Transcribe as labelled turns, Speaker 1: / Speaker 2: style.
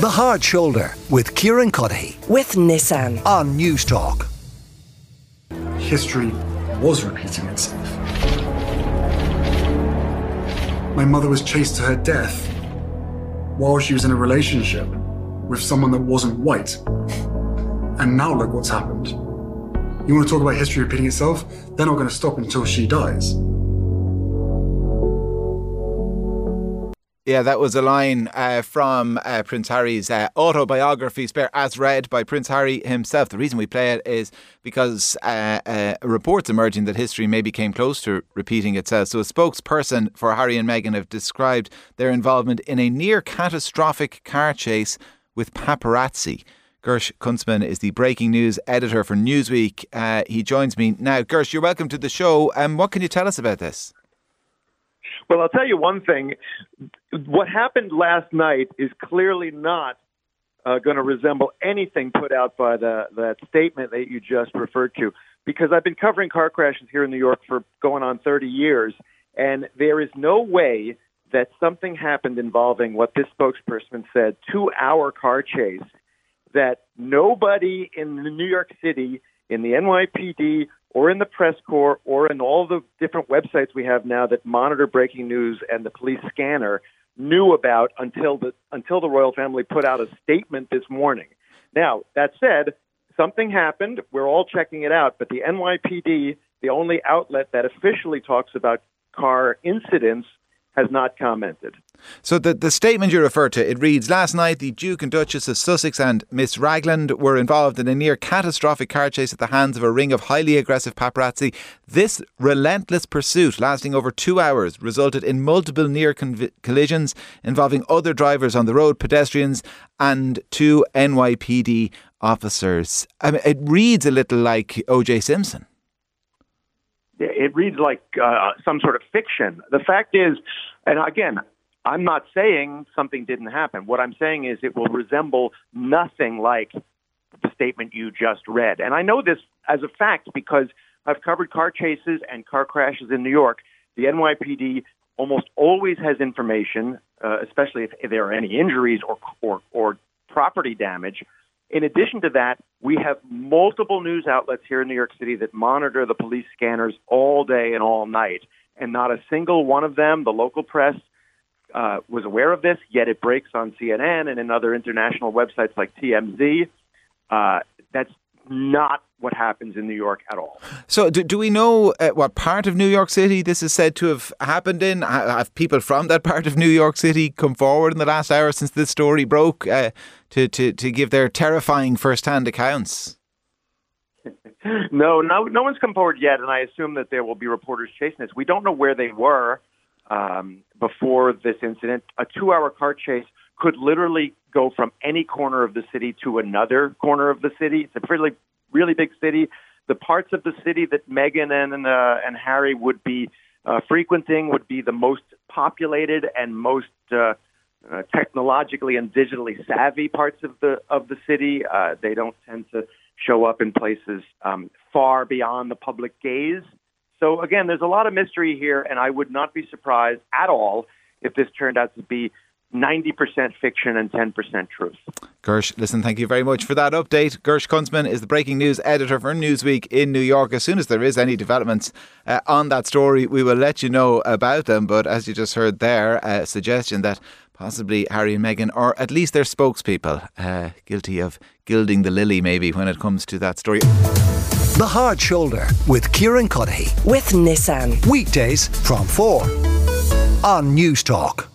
Speaker 1: The Hard Shoulder with Kieran Cuddihy
Speaker 2: with Nissan.
Speaker 1: on News Talk.
Speaker 3: history was repeating itself. My mother was chased to her death while she was in a relationship with someone that wasn't white. And now look what's happened. You want to talk about history repeating itself? They're not going to stop until she dies.
Speaker 4: Yeah, that was a line uh, from uh, Prince Harry's uh, autobiography, Spare, as read by Prince Harry himself. The reason we play it is because uh, uh, reports emerging that history maybe came close to repeating itself. So, a spokesperson for Harry and Meghan have described their involvement in a near catastrophic car chase with paparazzi. Gersh Kuntzman is the breaking news editor for Newsweek. Uh, he joins me now. Gersh, you're welcome to the show. Um, what can you tell us about this?
Speaker 5: Well, I'll tell you one thing. What happened last night is clearly not uh, going to resemble anything put out by the that statement that you just referred to. Because I've been covering car crashes here in New York for going on 30 years, and there is no way that something happened involving what this spokesperson said, two-hour car chase, that nobody in New York City, in the NYPD, or in the press corps, or in all the different websites we have now that monitor breaking news and the police scanner knew about until the until the royal family put out a statement this morning. Now that said, something happened. We're all checking it out, but the NYPD, the only outlet that officially talks about car incidents, has not commented.
Speaker 4: So the, the statement you refer to, it reads, last night the Duke and Duchess of Sussex and Miss Ragland were involved in a near catastrophic car chase at the hands of a ring of highly aggressive paparazzi. This relentless pursuit lasting over two hours resulted in multiple near conv- collisions involving other drivers on the road, pedestrians and two NYPD officers. I mean, it reads a little like O.J. Simpson.
Speaker 5: It reads like uh, some sort of fiction. The fact is, and again, I'm not saying something didn't happen. What I'm saying is it will resemble nothing like the statement you just read. And I know this as a fact because I've covered car chases and car crashes in New York. The NYPD almost always has information, uh, especially if, there are any injuries or, or, or property damage. In addition to that, we have multiple news outlets here in New York City that monitor the police scanners all day and all night. And not a single one of them, the local press, uh, was aware of this, yet it breaks on CNN and in other international websites like TMZ. Uh, that's not what happens in New York at all.
Speaker 4: So, do, do we know uh, what part of New York City this is said to have happened in? Have people from that part of New York City come forward in the last hour since this story broke uh, to, to, to give their terrifying first hand accounts?
Speaker 5: No, no, no one's come forward yet, and I assume that there will be reporters chasing this. We don't know where they were um, before this incident. A two-hour car chase could literally go from any corner of the city to another corner of the city. It's a really, really big city. The parts of the city that Meghan and uh, and Harry would be uh, frequenting would be the most populated and most uh, uh, technologically and digitally savvy parts of the of the city. Uh, they don't tend to show up in places um, far beyond the public gaze. So again, there's a lot of mystery here, and I would not be surprised at all if this turned out to be 90% fiction and 10% truth.
Speaker 4: Gersh, listen, thank you very much for that update. Gersh Kuntzman is the breaking news editor for Newsweek in New York. As soon as there is any developments uh, on that story, we will let you know about them. But as you just heard there, a suggestion that possibly Harry and Meghan, or at least their spokespeople, uh, guilty of gilding the lily maybe when it comes to that story.
Speaker 1: The Hard Shoulder with Kieran Cuddihy.
Speaker 2: With Nissan.
Speaker 1: Weekdays from 4 on News Talk.